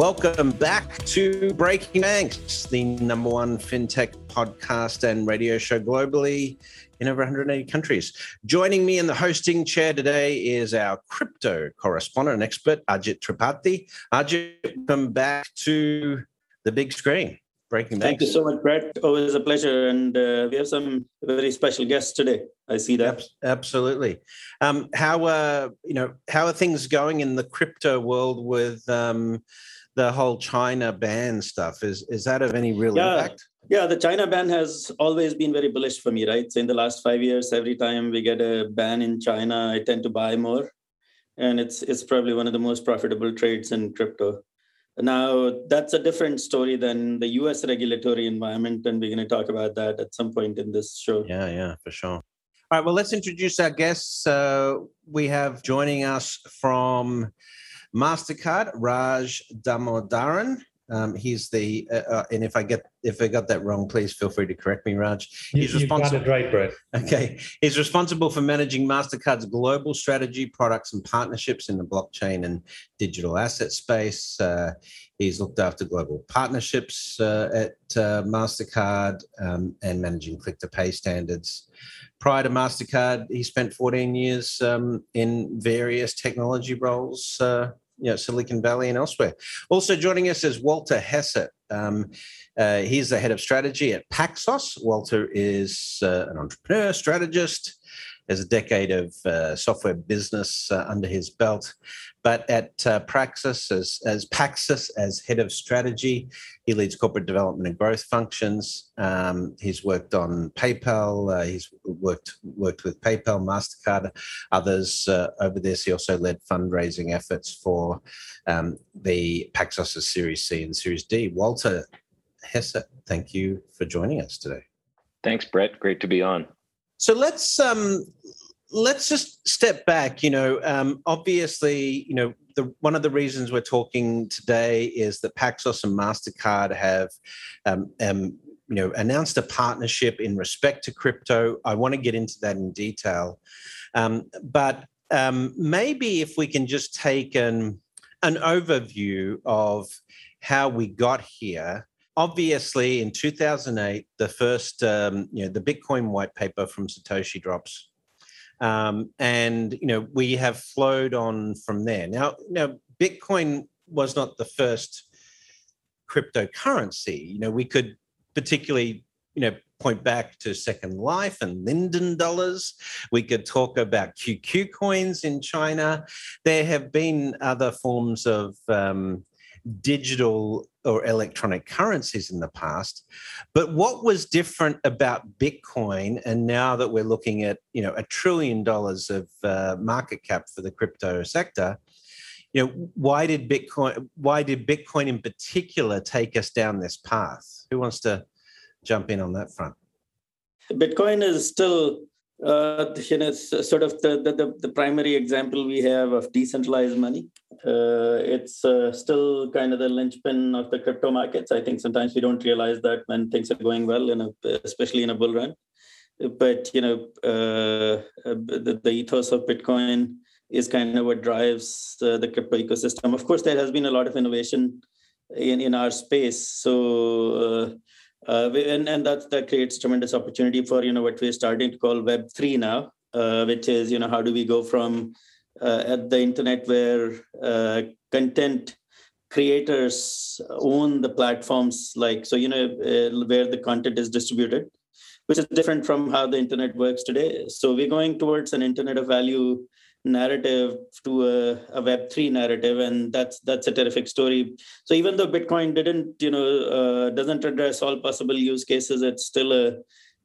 Welcome back to Breaking Banks, the number one fintech podcast and radio show globally in over 180 countries. Joining me in the hosting chair today is our crypto correspondent and expert, Ajit Tripathi. Ajit, welcome back to the big screen. Breaking Banks. Thank you so much, Brett. Always a pleasure. And uh, we have some very special guests today. I see that. Absolutely. Um, how uh, you know how are things going in the crypto world with um, the whole China ban stuff. Is is that of any real yeah. impact? Yeah, the China ban has always been very bullish for me, right? So in the last five years, every time we get a ban in China, I tend to buy more. And it's it's probably one of the most profitable trades in crypto. Now that's a different story than the US regulatory environment, and we're going to talk about that at some point in this show. Yeah, yeah, for sure. All right, well, let's introduce our guests. Uh, we have joining us from Mastercard, Raj Damodaran. Um, he's the uh, uh, and if I get if I got that wrong, please feel free to correct me, Raj. He's you, responsible. right, Brett. Okay, he's responsible for managing Mastercard's global strategy, products, and partnerships in the blockchain and digital asset space. Uh, he's looked after global partnerships uh, at uh, Mastercard um, and managing click to pay standards prior to MasterCard, he spent 14 years um, in various technology roles, uh, you know, Silicon Valley and elsewhere. Also joining us is Walter Hesse. Um, uh, he's the head of strategy at Paxos. Walter is uh, an entrepreneur, strategist, has a decade of uh, software business uh, under his belt. But at uh, Praxis, as, as Paxos, as head of strategy, he leads corporate development and growth functions. Um, he's worked on PayPal. Uh, he's worked worked with PayPal, Mastercard, others uh, over this. He also led fundraising efforts for um, the Paxos Series C and Series D. Walter Hesse, thank you for joining us today. Thanks, Brett. Great to be on. So let's um, let's just step back. You know, um, obviously, you know, the, one of the reasons we're talking today is that Paxos and Mastercard have, um, um, you know, announced a partnership in respect to crypto. I want to get into that in detail, um, but um, maybe if we can just take an an overview of how we got here obviously in 2008 the first um, you know the bitcoin white paper from satoshi drops. Um, and you know we have flowed on from there. Now now bitcoin was not the first cryptocurrency. You know we could particularly you know point back to second life and linden dollars. We could talk about qq coins in china. There have been other forms of um, digital or electronic currencies in the past. But what was different about Bitcoin, and now that we're looking at you know a trillion dollars of uh, market cap for the crypto sector, you know why did Bitcoin why did Bitcoin in particular take us down this path? Who wants to jump in on that front? Bitcoin is still uh, you know, sort of the, the, the primary example we have of decentralized money. Uh, it's uh, still kind of the linchpin of the crypto markets. I think sometimes we don't realize that when things are going well, in a, especially in a bull run. But you know, uh, the, the ethos of Bitcoin is kind of what drives the crypto ecosystem. Of course, there has been a lot of innovation in, in our space. So uh, and and that that creates tremendous opportunity for you know what we're starting to call Web three now, uh, which is you know how do we go from uh, at the internet where uh, content creators own the platforms like so you know uh, where the content is distributed which is different from how the internet works today. So we're going towards an internet of value narrative to a, a web3 narrative and that's that's a terrific story so even though bitcoin didn't you know uh, doesn't address all possible use cases it's still a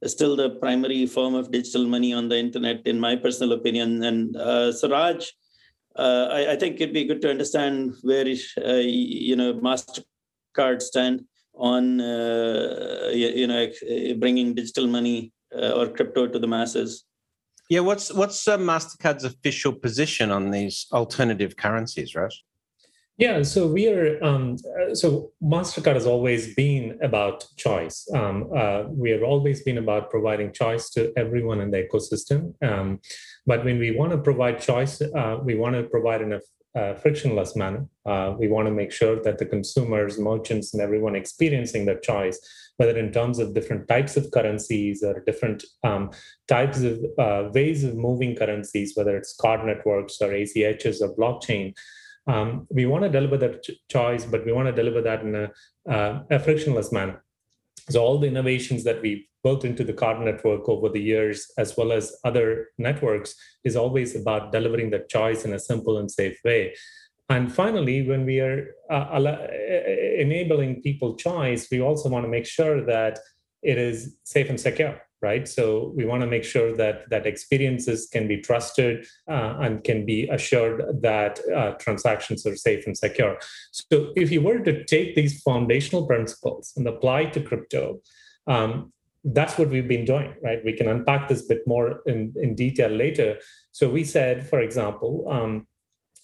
still the primary form of digital money on the internet, in my personal opinion. And uh, so, Raj, uh, I, I, think it'd be good to understand where uh, you know Mastercard stand on uh, you, you, know bringing digital money uh, or crypto to the masses. Yeah, what's what's uh, Mastercard's official position on these alternative currencies, Raj? Yeah, so we are. Um, so Mastercard has always been about choice. Um, uh, we have always been about providing choice to everyone in the ecosystem. Um, but when we want to provide choice, uh, we want to provide in a uh, frictionless manner. Uh, we want to make sure that the consumers, merchants, and everyone experiencing that choice, whether in terms of different types of currencies or different um, types of uh, ways of moving currencies, whether it's card networks or ACHs or blockchain, um, we want to deliver that ch- choice, but we want to deliver that in a, uh, a frictionless manner. So all the innovations that we've built into the card network over the years, as well as other networks, is always about delivering that choice in a simple and safe way. And finally, when we are uh, enabling people choice, we also want to make sure that it is safe and secure right? So we want to make sure that that experiences can be trusted uh, and can be assured that uh, transactions are safe and secure. So if you were to take these foundational principles and apply to crypto um, that's what we've been doing right? We can unpack this a bit more in, in detail later. So we said for example um,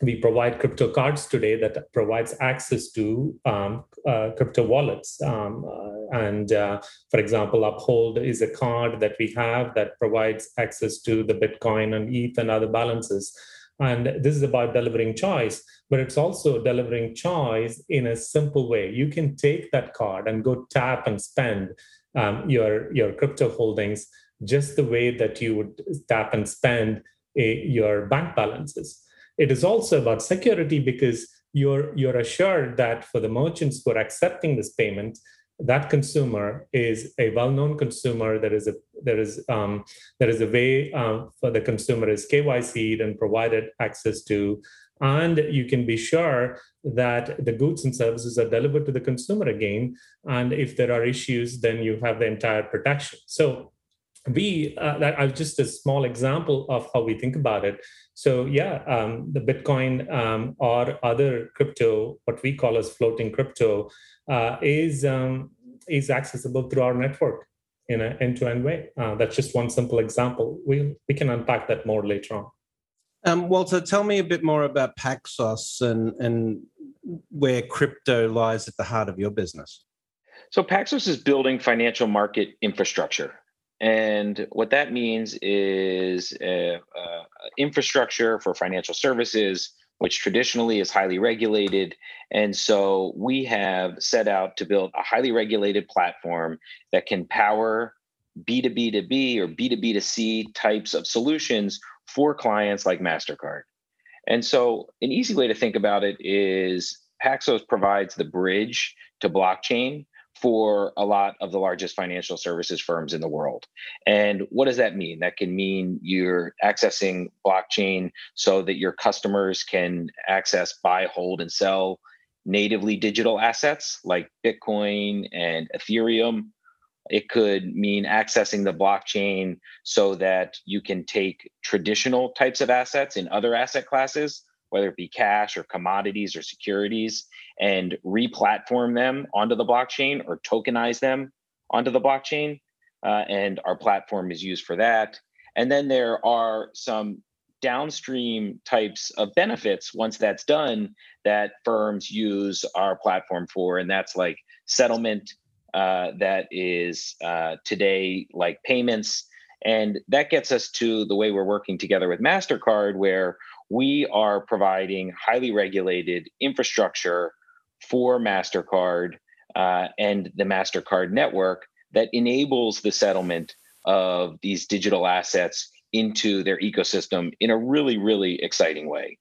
we provide crypto cards today that provides access to um, uh, crypto wallets. Um, uh, and uh, for example, Uphold is a card that we have that provides access to the Bitcoin and ETH and other balances. And this is about delivering choice, but it's also delivering choice in a simple way. You can take that card and go tap and spend um, your, your crypto holdings just the way that you would tap and spend a, your bank balances. It is also about security because you're you're assured that for the merchants who are accepting this payment, that consumer is a well-known consumer. There is a there is um, there is a way um, for the consumer is KYC'd and provided access to, and you can be sure that the goods and services are delivered to the consumer again. And if there are issues, then you have the entire protection. So we uh, that just a small example of how we think about it so yeah um, the bitcoin um, or other crypto what we call as floating crypto uh, is um, is accessible through our network in an end-to-end way. Uh, that's just one simple example. We we can unpack that more later on. Um, walter tell me a bit more about paxos and and where crypto lies at the heart of your business. So paxos is building financial market infrastructure and what that means is uh, uh, infrastructure for financial services, which traditionally is highly regulated. And so we have set out to build a highly regulated platform that can power B2B2B or B2B2C types of solutions for clients like MasterCard. And so, an easy way to think about it is Paxos provides the bridge to blockchain for a lot of the largest financial services firms in the world. And what does that mean? That can mean you're accessing blockchain so that your customers can access, buy, hold, and sell natively digital assets like Bitcoin and Ethereum. It could mean accessing the blockchain so that you can take traditional types of assets in other asset classes, whether it be cash or commodities or securities, and re-platform them onto the blockchain or tokenize them onto the blockchain. Uh, and our platform is used for that. And then there are some downstream types of benefits once that's done that firms use our platform for, and that's like settlement uh, that is uh, today like payments. And that gets us to the way we're working together with MasterCard, where we are providing highly regulated infrastructure for MasterCard uh, and the MasterCard network that enables the settlement of these digital assets into their ecosystem in a really, really exciting way.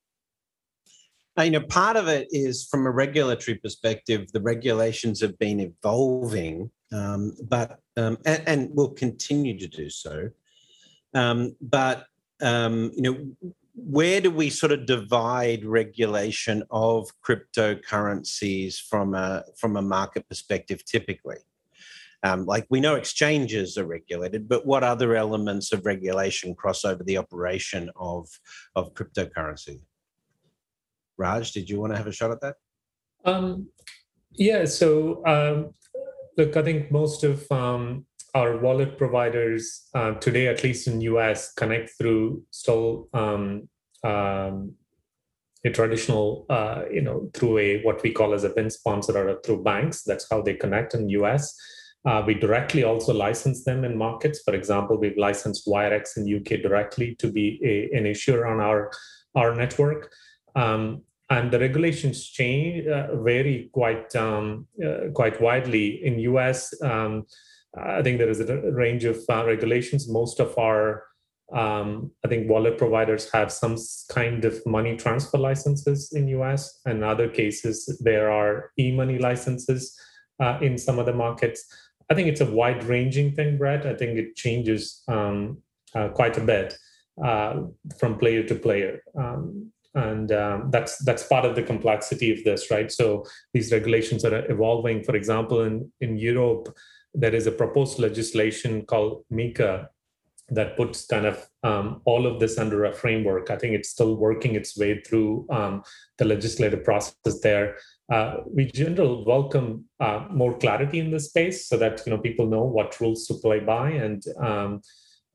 You know, part of it is from a regulatory perspective, the regulations have been evolving, um, but um, and, and, will continue to do so. Um, but um, you know, where do we sort of divide regulation of cryptocurrencies from a from a market perspective typically Um, like we know exchanges are regulated, but what other elements of regulation cross over the operation of of cryptocurrency? Raj, did you want to have a shot at that? Um, yeah. So um, look, I think most of um, our wallet providers uh, today, at least in US, connect through still um, um, a traditional, uh, you know, through a what we call as a BIN sponsor or through banks. That's how they connect in US. Uh, we directly also license them in markets. For example, we've licensed Wirex in UK directly to be a, an issuer on our our network. Um, and the regulations change uh, vary quite um, uh, quite widely in us um, i think there is a range of uh, regulations. Most of our um, i think wallet providers have some kind of money transfer licenses in us and in other cases there are e-money licenses uh, in some of the markets. I think it's a wide ranging thing brett. I think it changes um, uh, quite a bit uh, from player to player. Um, and um, that's that's part of the complexity of this right? So these regulations are evolving. For example in in europe there is a proposed legislation called mica that puts kind of um, all of this under a framework. I think it's still working its way through um, the legislative process there. Uh, we generally welcome uh, more clarity in this space so that you know people know what rules to play by and um,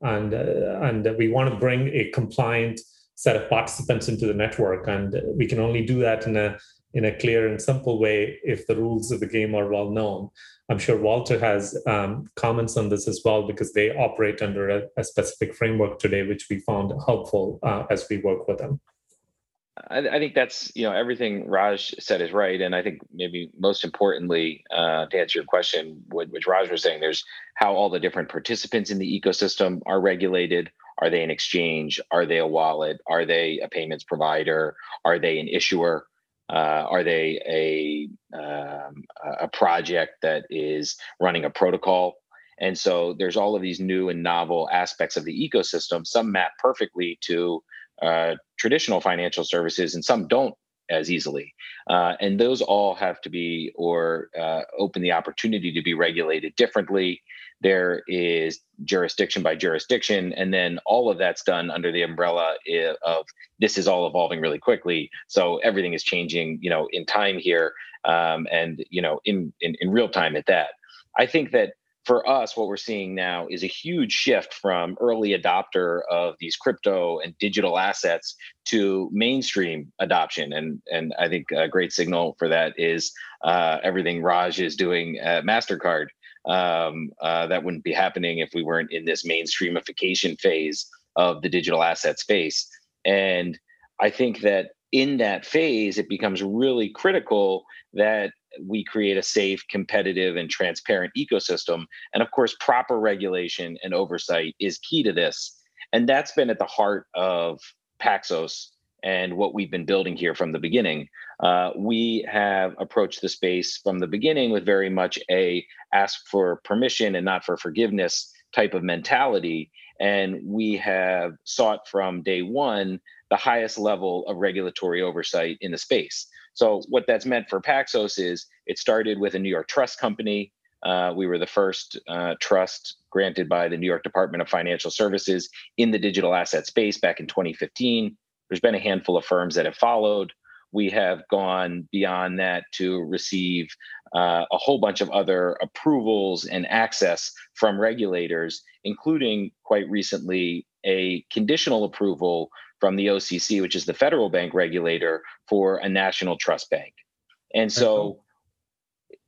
and uh, and we want to bring a compliant set of participants into the network. And we can only do that in a in a clear and simple way if the rules of the game are well known i'm sure walter has um, comments on this as well because they operate under a, a specific framework today which we found helpful uh, as we work with them I, I, think that's you know everything Raj said is right, and I think maybe most importantly uh, to answer your question, which Raj was saying, there's how all the different participants in the ecosystem are regulated. Are they an exchange? Are they a wallet? Are they a payments provider? Are they an issuer? Uh, are they a um, a project that is running a protocol? And so there's all of these new and novel aspects of the ecosystem. Some map perfectly to uh, traditional financial services, and some don't as easily. Uh, and those all have to be or uh, open the opportunity to be regulated differently. There is jurisdiction by jurisdiction, and then all of that's done under the umbrella of this is all evolving really quickly. So everything is changing, you know, in time here, um, and you know, in, in in real time at that. I think that for us, what we're seeing now is a huge shift from early adopter of these crypto and digital assets to mainstream adoption. And, and I think a great signal for that is uh, everything Raj is doing at MasterCard. Um, uh, that wouldn't be happening if we weren't in this mainstreamification phase of the digital asset space. And I think that in that phase, it becomes really critical that we create a safe, competitive, and transparent ecosystem. And of course, proper regulation and oversight is key to this. And that's been at the heart of Paxos and what we've been building here from the beginning. Uh, we have approached the space from the beginning with very much a ask for permission and not for forgiveness type of mentality. And we have sought from day one the highest level of regulatory oversight in the space. So what that's meant for Paxos is it started with a New York trust company. Uh, we were the first uh, trust granted by the New York Department of Financial Services in the digital asset space back in 2015. There's been a handful of firms that have followed. We have gone beyond that to receive uh, a whole bunch of other approvals and access from regulators, including quite recently a conditional approval from the OCC, which is the federal bank regulator for a national trust bank. And so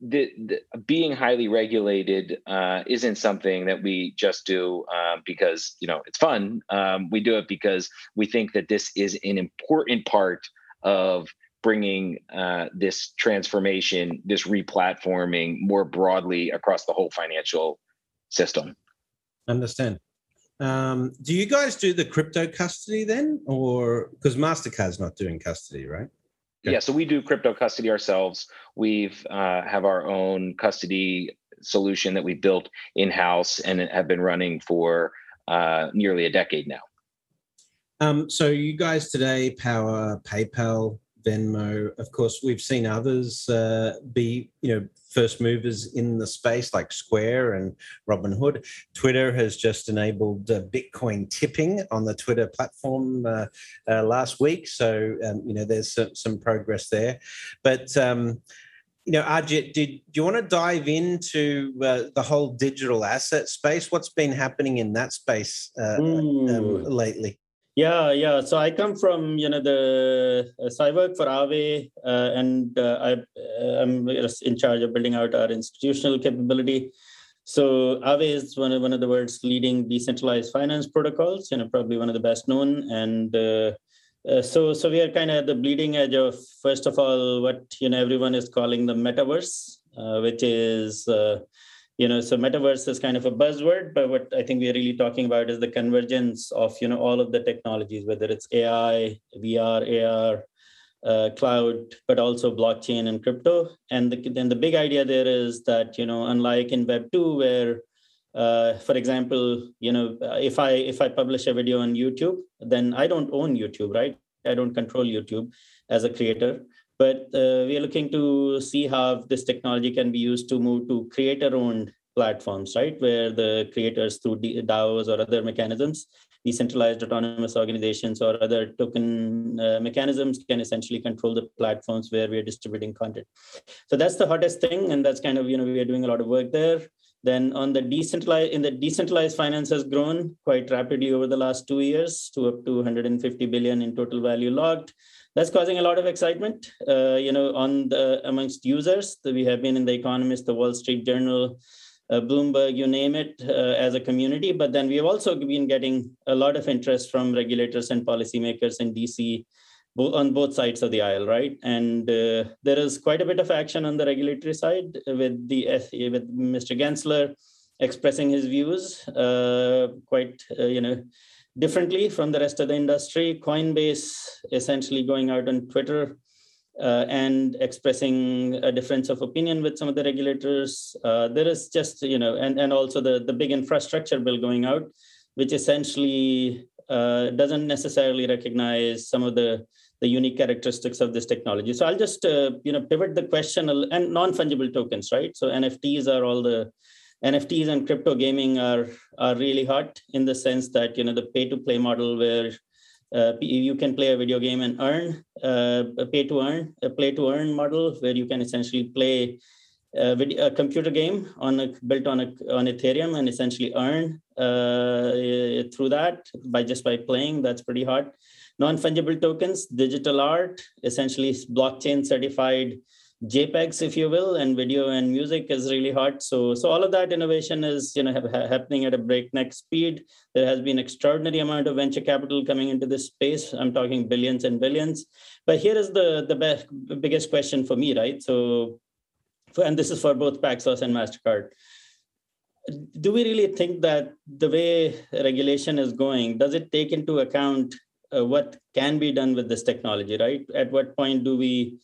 the, the, being highly regulated uh, isn't something that we just do uh, because you know it's fun. Um, we do it because we think that this is an important part of bringing uh, this transformation, this replatforming more broadly across the whole financial system. Understand. Um, do you guys do the crypto custody then, or because Mastercard's not doing custody, right? Okay. Yeah, so we do crypto custody ourselves. We've uh, have our own custody solution that we built in house and have been running for uh, nearly a decade now. Um, so you guys today power PayPal, Venmo. Of course, we've seen others uh, be, you know, first movers in the space like Square and Robinhood. Twitter has just enabled uh, Bitcoin tipping on the Twitter platform uh, uh, last week. So, um, you know, there's some, some progress there. But, um, you know, Ajit, did do you want to dive into uh, the whole digital asset space? What's been happening in that space mm. um, lately? Yeah, yeah. So I come from you know the uh, so I work for Aave, uh, and uh, I uh, in charge of building out our institutional capability. So Aave is one of one of the world's leading decentralized finance protocols. You know, probably one of the best known. And uh, uh, so so we are kind of at the bleeding edge of first of all what you know everyone is calling the metaverse, which is you know so metaverse is kind of a buzzword but what i think we're really talking about is the convergence of you know all of the technologies whether it's ai vr ar uh, cloud but also blockchain and crypto. And the, then the big idea there is that you know unlike in web 2 where uh, for example you know if i if i publish a video on youtube then i don't own youtube right? I don't control youtube as a creator but uh, we are looking to see how this technology can be used to move to creator-owned platforms, right? Where the creators through DAOs or other mechanisms, decentralized autonomous organizations or other token uh, mechanisms can essentially control the platforms where we're distributing content. So that's the hottest thing. And that's kind of, you know, we are doing a lot of work there. Then on the decentralized, in the decentralized finance has grown quite rapidly over the last two years to up to 150 billion in total value locked that's causing a lot of excitement uh, you know on the amongst users. We have been in the economist the wall street journal uh, bloomberg you name it uh, as a community. But then we have also been getting a lot of interest from regulators and policymakers in dc on both sides of the aisle right? And uh, there is quite a bit of action on the regulatory side with the with mr gensler expressing his views uh, quite uh, you know differently from the rest of the industry. Coinbase essentially going out on Twitter uh, and expressing a difference of opinion with some of the regulators. Uh, there is just, you know, and, and also the, the big infrastructure bill going out, which essentially uh, doesn't necessarily recognize some of the the unique characteristics of this technology. So I'll just uh, you know pivot the question and non-fungible tokens, right? So NFTs are all the NFTs and crypto gaming are are really hot in the sense that you know the pay to play model where uh, you can play a video game and earn uh, a pay to earn a play to earn model where you can essentially play a, video, a computer game on a, built on a, on Ethereum and essentially earn uh, through that by just by playing. That's pretty hot. Non fungible tokens, digital art, essentially blockchain certified JPEGs, if you will, and video and music is really hot. So, so all of that innovation is you know ha- happening at a breakneck speed. There has been extraordinary amount of venture capital coming into this space. I'm talking billions and billions. But here is the the best, biggest question for me, right? So, for, and this is for both Paxos and Mastercard. Do we really think that the way regulation is going does it take into account uh, what can be done with this technology? Right? At what point do we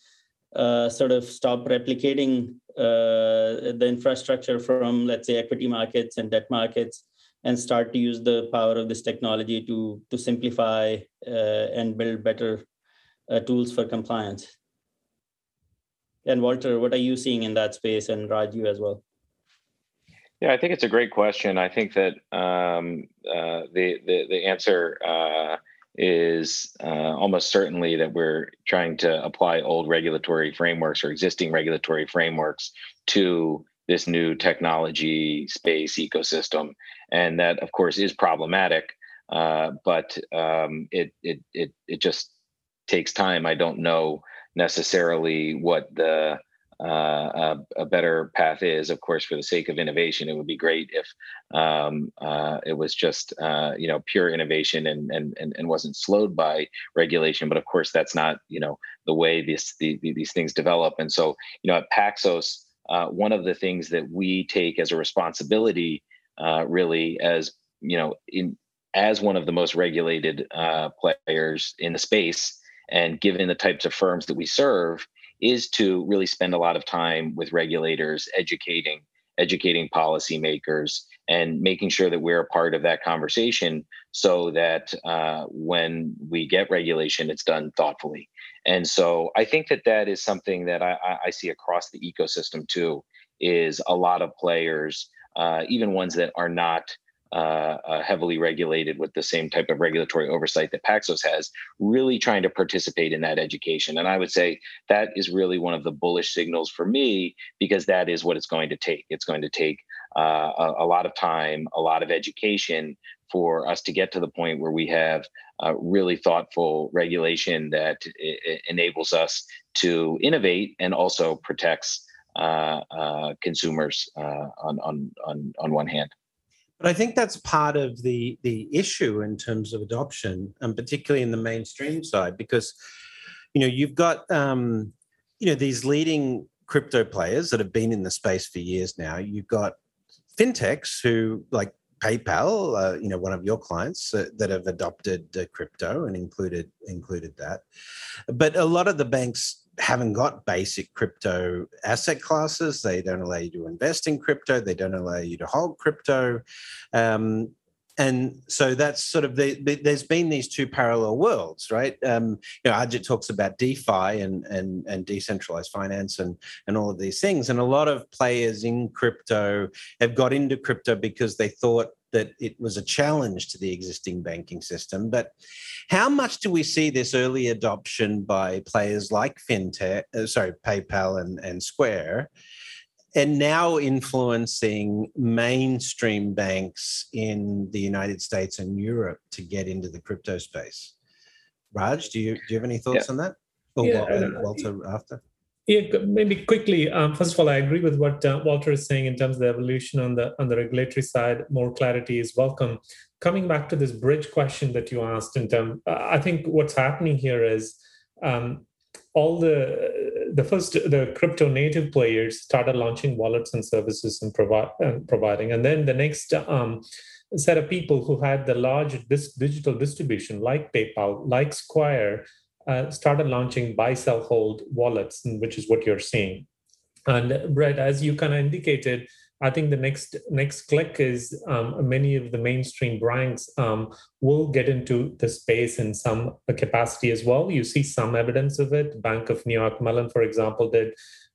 uh, sort of stop replicating uh, the infrastructure from, let's say, equity markets and debt markets, and start to use the power of this technology to to simplify uh, and build better uh, tools for compliance. And Walter, what are you seeing in that space, and Raj, you as well? Yeah, I think it's a great question. I think that um, uh, the, the the answer uh, is uh, almost certainly that we're trying to apply old regulatory frameworks or existing regulatory frameworks to this new technology space ecosystem, and that of course is problematic. Uh, but um, it it it it just takes time. I don't know necessarily what the a, a, better path is. Of course, for the sake of innovation, it would be great if um, uh, it was just uh, you know pure innovation and, and and and wasn't slowed by regulation. But of course, that's not you know the way these the, these things develop. And so you know at Paxos, uh, one of the things that we take as a responsibility, uh, really, as you know, in as one of the most regulated uh, players in the space, and given the types of firms that we serve is to really spend a lot of time with regulators, educating, educating policymakers, and making sure that we're a part of that conversation so that uh, when we get regulation, it's done thoughtfully. And so I think that that is something that I, I see across the ecosystem too. Is a lot of players, uh, even ones that are not uh, uh, heavily regulated with the same type of regulatory oversight that Paxos has, really trying to participate in that education. And I would say that is really one of the bullish signals for me because that is what it's going to take. It's going to take uh, a, a, lot of time, a lot of education for us to get to the point where we have really thoughtful regulation that I- enables us to innovate and also protects uh, uh, consumers uh, on, on, on, on one hand. But I think that's part of the the issue in terms of adoption, and particularly in the mainstream side, because you know you've got um, you know these leading crypto players that have been in the space for years now. You've got fintechs who like PayPal, uh, you know, one of your clients uh, that have adopted uh, crypto and included included that. But a lot of the banks haven't got basic crypto asset classes. They don't allow you to invest in crypto. They don't allow you to hold crypto. Um, and so that's sort of the, the, there's been these two parallel worlds right um, you know Ajit talks about defi and and and decentralized finance and and all of these things and a lot of players in crypto have got into crypto because they thought that it was a challenge to the existing banking system. But how much do we see this early adoption by players like FinTech, uh, sorry, PayPal and, and Square, and now influencing mainstream banks in the United States and Europe to get into the crypto space? Raj, do you do you have any thoughts yeah. on that? Or yeah, Walter after? Yeah, maybe quickly. Um, first of all, I agree with what uh, Walter is saying in terms of the evolution on the on the regulatory side. More clarity is welcome. Coming back to this bridge question that you asked, in term, uh, I think what's happening here is um, all the the first the crypto native players started launching wallets and services and, provi- and providing, and then the next. Um, set of people who had the large dis- digital distribution like PayPal, like Square, uh, started launching buy, sell, hold wallets, which is what you're seeing. And Brett, as you kind of indicated, I think the next next click is um, many of the mainstream banks um, will get into the space in some capacity as well. You see some evidence of it. Bank of New York Mellon, for example, did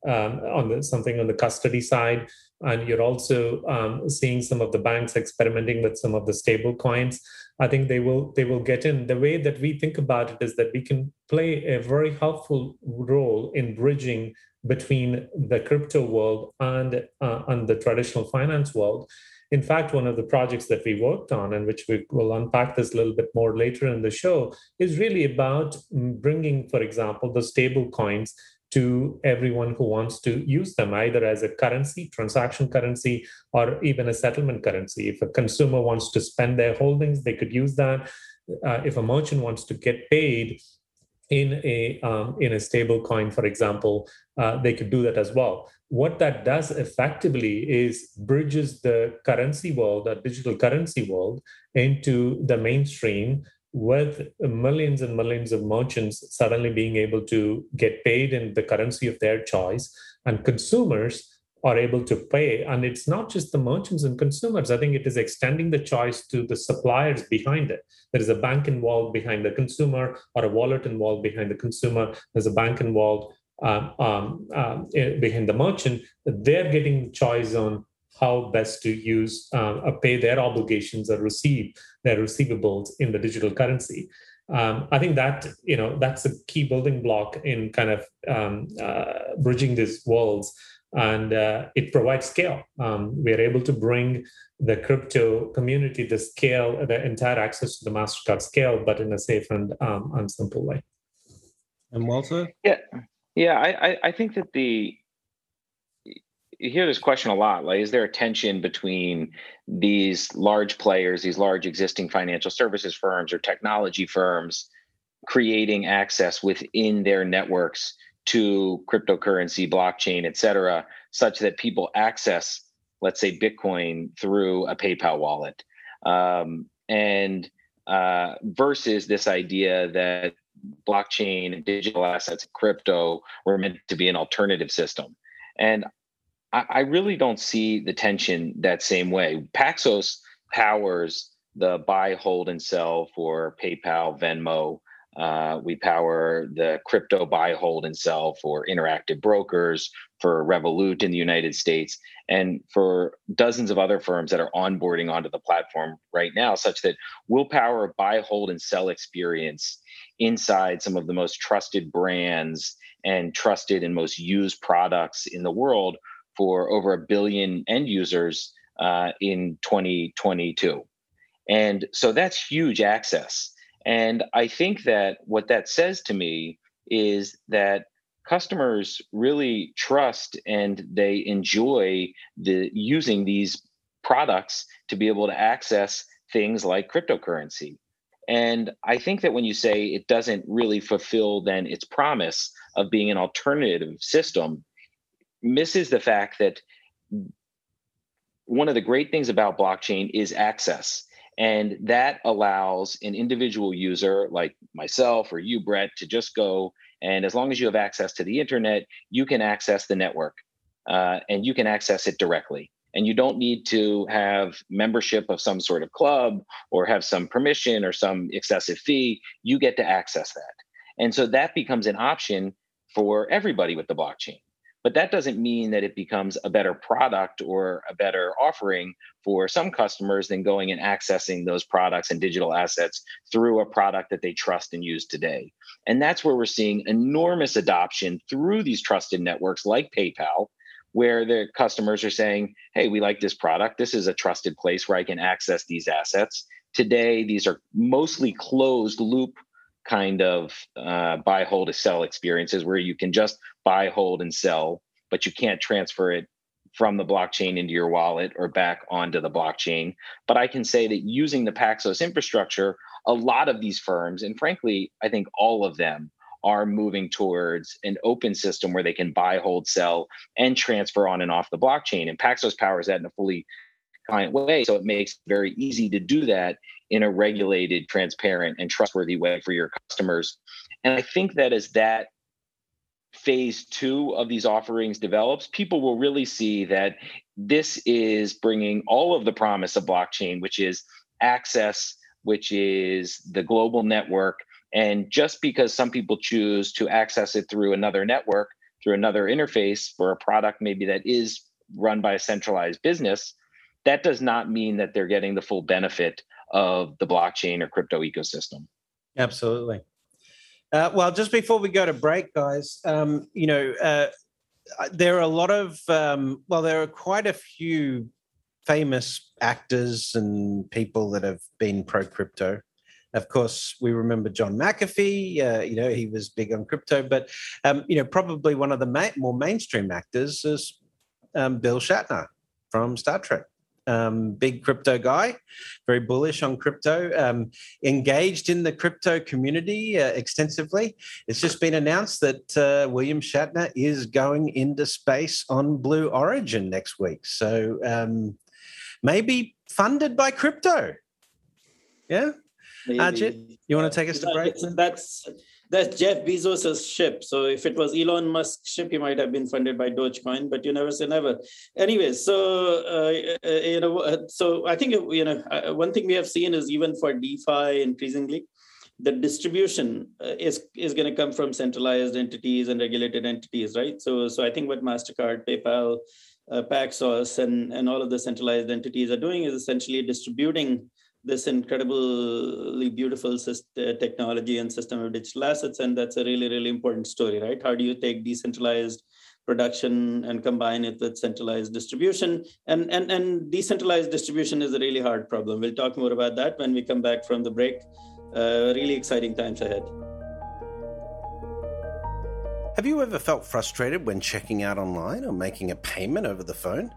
um, on the, something on the custody side, and you're also um, seeing some of the banks experimenting with some of the stable coins. I think they will they will get in. The way that we think about it is that we can play a very helpful role in bridging between the crypto world and uh, and the traditional finance world. In fact, one of the projects that we worked on, and which we will unpack this a little bit more later in the show, is really about bringing, for example, the stable coins to everyone who wants to use them either as a currency, transaction currency, or even a settlement currency. If a consumer wants to spend their holdings, they could use that. Uh, if a merchant wants to get paid in a um, in a stable coin, for example, uh, they could do that as well. What that does effectively is bridges the currency world, the digital currency world, into the mainstream with millions and millions of merchants suddenly being able to get paid in the currency of their choice and consumers are able to pay. And it's not just the merchants and consumers. I think it is extending the choice to the suppliers behind it. There is a bank involved behind the consumer or a wallet involved behind the consumer. There's a bank involved um, um, um, behind the merchant. They're getting choice on how best to use um, uh, pay their obligations or receive their receivables in the digital currency. Um, I think that you know that's a key building block in kind of um, uh, bridging these worlds, and uh, it provides scale. Um, we are able to bring the crypto community the scale, the entire access to the Mastercard scale, but in a safe and um, and simple way. And Walter, yeah, yeah, I I think that the you hear this question a lot like is there a tension between these large players these large existing financial services firms or technology firms creating access within their networks to cryptocurrency blockchain et cetera such that people access let's say bitcoin through a paypal wallet? Um, and uh, versus this idea that blockchain digital assets crypto were meant to be an alternative system. And I, really don't see the tension that same way. Paxos powers the buy, hold, and sell for PayPal, Venmo, Uh, we power the crypto buy, hold, and sell for interactive brokers, for Revolut in the United States, and for dozens of other firms that are onboarding onto the platform right now, such that we'll power a buy, hold, and sell experience inside some of the most trusted brands and trusted and most used products in the world for over a billion end users uh, in 2022. And so that's huge access. And I think that what that says to me is that customers really trust and they enjoy the using these products to be able to access things like cryptocurrency. And I think that when you say it doesn't really fulfill then its promise of being an alternative system, misses the fact that one of the great things about blockchain is access. And that allows an individual user like myself or you, Brett, to just go and as long as you have access to the internet, you can access the network uh, and you can access it directly. And you don't need to have membership of some sort of club or have some permission or some excessive fee. You get to access that. And so that becomes an option for everybody with the blockchain. But that doesn't mean that it becomes a better product or a better offering for some customers than going and accessing those products and digital assets through a product that they trust and use today. And that's where we're seeing enormous adoption through these trusted networks like PayPal, where the customers are saying, hey, we like this product. This is a trusted place where I can access these assets. Today, these are mostly closed loop kind of uh, buy, hold, to sell experiences where you can just buy, hold, and sell, but you can't transfer it from the blockchain into your wallet or back onto the blockchain. But I can say that using the Paxos infrastructure, a lot of these firms, and frankly, I think all of them, are moving towards an open system where they can buy, hold, sell, and transfer on and off the blockchain. And Paxos powers that in a fully client way. So it makes it very easy to do that in a regulated, transparent, and trustworthy way for your customers. And I think that as that phase two of these offerings develops, people will really see that this is bringing all of the promise of blockchain, which is access, which is the global network. And just because some people choose to access it through another network, through another interface for a product maybe that is run by a centralized business, that does not mean that they're getting the full benefit of the blockchain or crypto ecosystem. Absolutely. Uh, well, just before we go to break, guys, um, you know, uh, there are a lot of, um, well, there are quite a few famous actors and people that have been pro crypto. Of course, we remember John McAfee. Uh, you know, he was big on crypto, but um, you know, probably one of the ma- more mainstream actors is um, Bill Shatner from Star Trek um, big crypto guy, very bullish on crypto, um, engaged in the crypto community uh, extensively. It's just been announced that uh, William Shatner is going into space on Blue Origin next week. So um, maybe funded by crypto. Yeah. Ajit, you want to take us to break? That's that's Jeff Bezos's ship. So if it was Elon Musk's ship, he might have been funded by Dogecoin, but you never say never. Anyway, so uh, uh you know, uh, so I think you know uh, one thing we have seen is even for DeFi increasingly, the distribution is is going to come from centralized entities and regulated entities, right? So so I think what Mastercard, PayPal, Paxos, and and all of the centralized entities are doing is essentially distributing this incredibly beautiful system, technology and system of digital assets. And that's a really, really important story, right? How do you take decentralized production and combine it with centralized distribution? And, and, and decentralized distribution is a really hard problem. We'll talk more about that when we come back from the break. Uh, really exciting times ahead. Have you ever felt frustrated when checking out online or making a payment over the phone?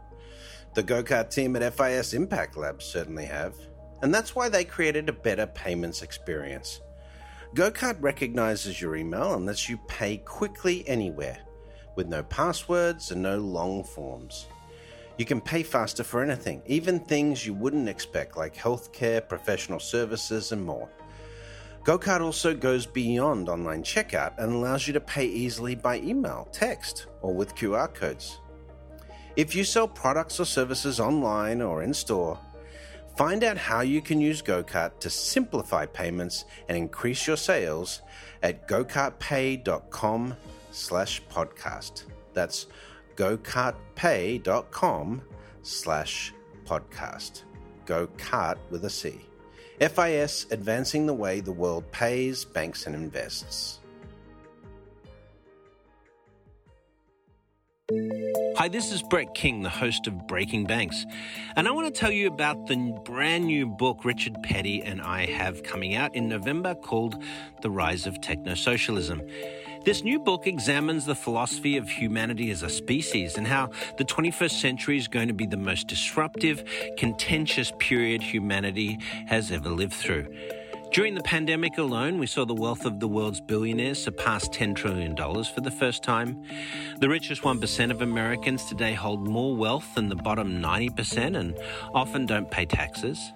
The GoCart team at FIS Impact Lab certainly have and that's why they created a better payments experience. GoCart recognizes your email and lets you pay quickly anywhere, with no passwords and no long forms. You can pay faster for anything, even things you wouldn't expect, like healthcare, professional services, and more. GoCart also goes beyond online checkout and allows you to pay easily by email, text, or with QR codes. If you sell products or services online or in store, Find out how you can use GoCart to simplify payments and increase your sales at gocartpay.com slash podcast. That's gocartpay.com slash podcast. GoCart with a C. FIS advancing the way the world pays, banks, and invests. Hi, this is Brett King, the host of Breaking Banks, and I want to tell you about the brand new book Richard Petty and I have coming out in November called The Rise of Techno Socialism. This new book examines the philosophy of humanity as a species and how the 21st century is going to be the most disruptive, contentious period humanity has ever lived through. During the pandemic alone, we saw the wealth of the world's billionaires surpass $10 trillion for the first time. The richest 1% of Americans today hold more wealth than the bottom 90% and often don't pay taxes.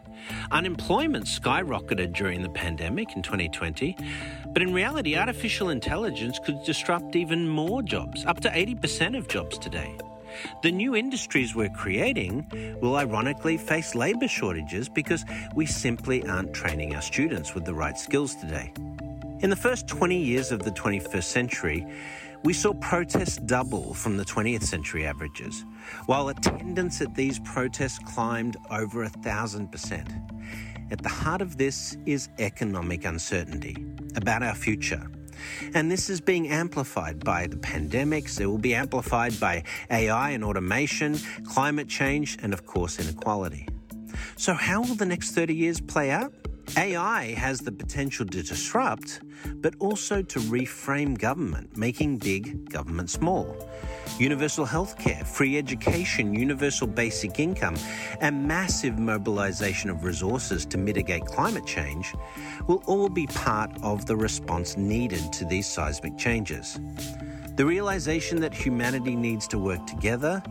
Unemployment skyrocketed during the pandemic in 2020, but in reality, artificial intelligence could disrupt even more jobs, up to 80% of jobs today. The new industries we're creating will ironically face labour shortages because we simply aren't training our students with the right skills today. In the first 20 years of the 21st century, we saw protests double from the 20th century averages, while attendance at these protests climbed over a thousand percent. At the heart of this is economic uncertainty about our future and this is being amplified by the pandemics. It will be amplified by AI and automation, climate change, and of course, inequality. So, how will the next 30 years play out? AI has the potential to disrupt, but also to reframe government, making big government small. Universal healthcare, free education, universal basic income, and massive mobilization of resources to mitigate climate change will all be part of the response needed to these seismic changes. The realization that humanity needs to work together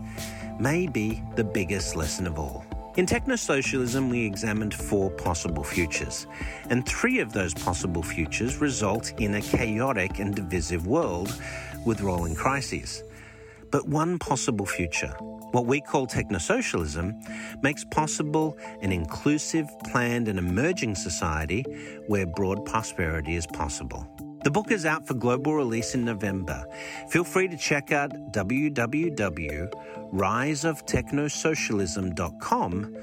may be the biggest lesson of all. In Technosocialism, we examined four possible futures, and three of those possible futures result in a chaotic and divisive world with rolling crises. But one possible future, what we call technosocialism, makes possible an inclusive, planned, and emerging society where broad prosperity is possible. The book is out for global release in November. Feel free to check out www.riseoftechnosocialism.com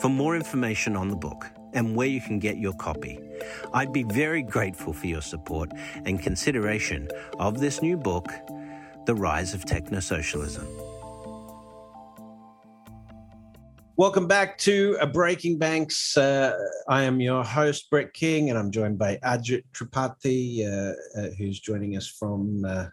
for more information on the book and where you can get your copy. I'd be very grateful for your support and consideration of this new book, The Rise of Technosocialism. Welcome back to a Breaking Banks. Uh, I am your host, Brett King, and I'm joined by Ajit Tripathi, uh, uh, who's joining us from uh,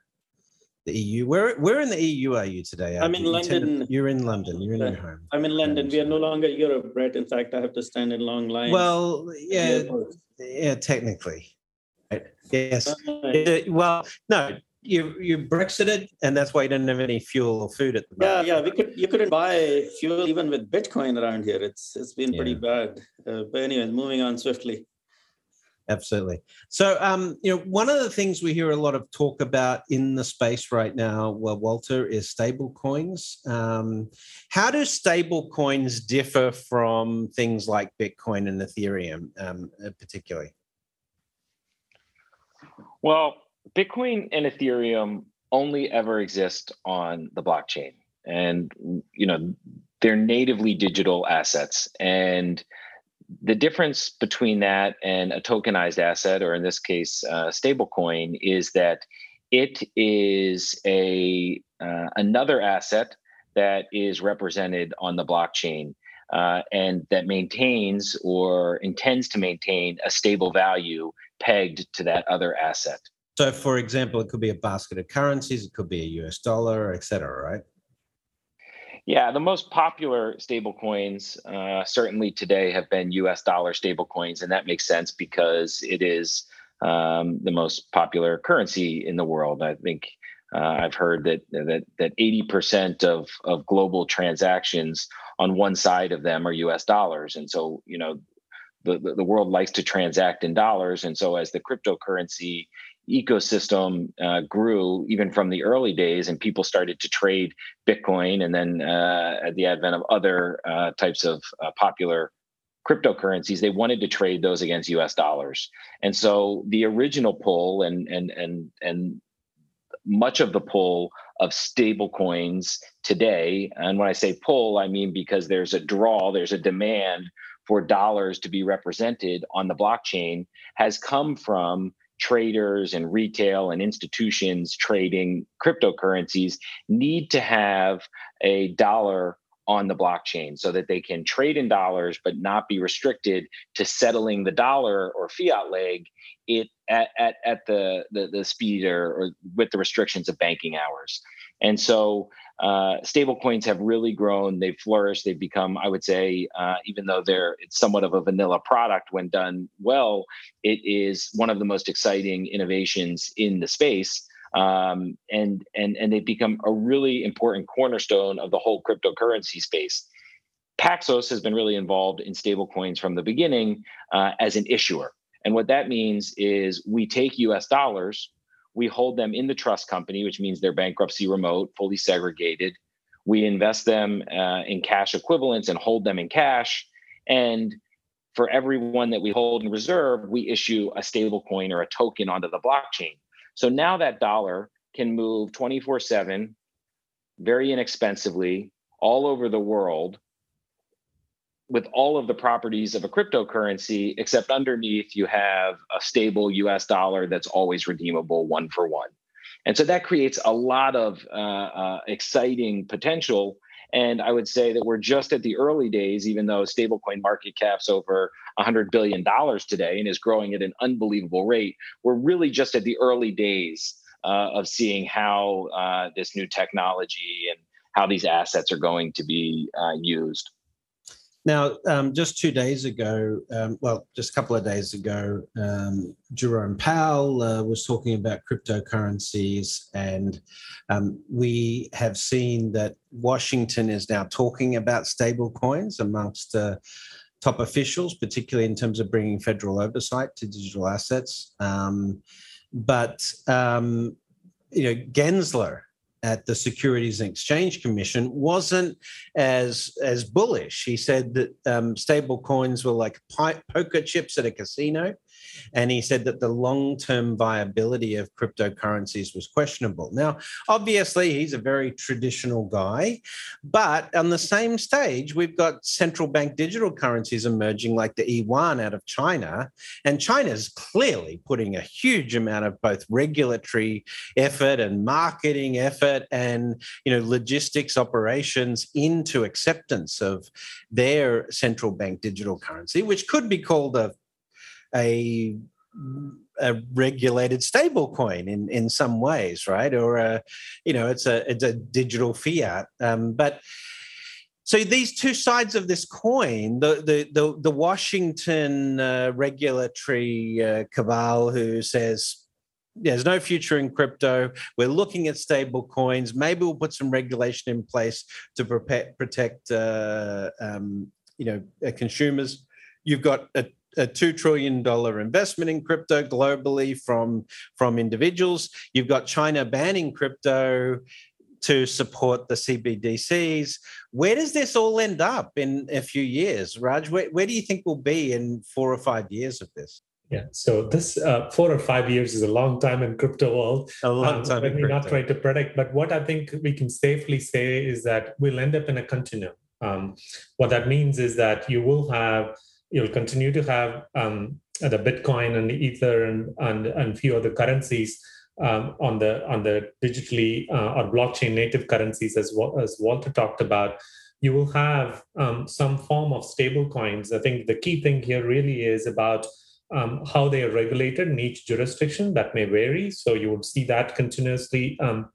the EU. Where, where in the EU are you today? I'm in you London. To, you're in London. You're in your home. I'm in London. We are no longer Europe, Brett. In fact, I have to stand in long lines. Well, yeah, yeah, technically. Yes. Well, no, you you Brexited, and that's why you didn't have any fuel or food at the moment. Yeah, yeah. We could you couldn't buy fuel even with Bitcoin around here. It's it's been yeah. pretty bad. Uh, but anyways, moving on swiftly. Absolutely. So, um, you know, one of the things we hear a lot of talk about in the space right now, well, Walter, is stable coins. Um, how do stable coins differ from things like Bitcoin and Ethereum, um, particularly? Well, Bitcoin and Ethereum only ever exist on the blockchain. And, you know, they're natively digital assets. And the difference between that and a tokenized asset, or in this case, a stablecoin, is that it is a uh, another asset that is represented on the blockchain uh, and that maintains or intends to maintain a stable value pegged to that other asset. So, for example, it could be a basket of currencies, it could be a US dollar, et cetera, right? Yeah, the most popular stablecoins uh, certainly today have been US dollar stablecoins, and that makes sense because it is um, the most popular currency in the world. I think uh, I've heard that that that eighty percent of of global transactions on one side of them are U.S. dollars, and so you know the, the world likes to transact in dollars, and so as the cryptocurrency ecosystem uh, grew even from the early days and people started to trade bitcoin and then uh, at the advent of other uh, types of uh, popular cryptocurrencies, they wanted to trade those against US dollars. And so the original pull and and and and much of the pull of stable coins today, and when I say pull, I mean because there's a draw, there's a demand for dollars to be represented on the blockchain, has come from traders and retail and institutions trading cryptocurrencies need to have a dollar on the blockchain so that they can trade in dollars but not be restricted to settling the dollar or fiat leg it at, at, at the, the, the speed or, or with the restrictions of banking hours and so uh, stable coins have really grown they've flourished they've become i would say uh, even though they're it's somewhat of a vanilla product when done well it is one of the most exciting innovations in the space um, and and and they've become a really important cornerstone of the whole cryptocurrency space. Paxos has been really involved in stablecoins from the beginning uh, as an issuer, and what that means is we take U.S. dollars, we hold them in the trust company, which means they're bankruptcy remote, fully segregated. We invest them uh, in cash equivalents and hold them in cash, and for every one that we hold in reserve, we issue a stable coin or a token onto the blockchain. So now that dollar can move 24 7 very inexpensively all over the world with all of the properties of a cryptocurrency, except underneath you have a stable US dollar that's always redeemable one for one. And so that creates a lot of uh, uh, exciting potential and I would say that we're just at the early days, even though stablecoin market cap's over $100 billion today and is growing at an unbelievable rate. We're really just at the early days uh, of seeing how uh, this new technology and how these assets are going to be uh, used. Now, um, just two days ago, um, well, just a couple of days ago, um, Jerome Powell uh, was talking about cryptocurrencies, and um, we have seen that Washington is now talking about stable coins amongst uh, top officials, particularly in terms of bringing federal oversight to digital assets. Um, but um, you know, Gensler at the Securities and Exchange Commission wasn't as as bullish. He said that um, stable coins were like poker chips at a casino, and he said that the long term viability of cryptocurrencies was questionable. Now, obviously, he's a very traditional guy, but on the same stage, we've got central bank digital currencies emerging like the yuan out of China. And China's clearly putting a huge amount of both regulatory effort and marketing effort and you know logistics operations into acceptance of their central bank digital currency, which could be called a a a regulated stable coin in in some ways right or a you know it's a it's a digital fiat um, but so these two sides of this coin the the the, the washington uh, regulatory uh, cabal who says there's no future in crypto. We're looking at stable coins. Maybe we'll put some regulation in place to protect, protect uh, um, you know, uh, consumers. You've got a a two trillion dollar investment in crypto globally from from individuals. You've got China banning crypto to support the CBDCs. Where does this all end up in a few years, Raj? Where, where do you think we'll be in four or five years of this? Yeah, so this uh, four or five years is a long time in crypto world. A long um, time. Um, let me not try to predict, but what I think we can safely say is that we'll end up in a continuum. Um, what that means is that you will have you'll continue to have um, the Bitcoin and the Ether and and and few other currencies um, on the on the digitally uh, or blockchain native currencies as well as Walter talked about. You will have um, some form of stable coins. I think the key thing here really is about um, how they are regulated in each jurisdiction. That may vary, so you would see that continuously um,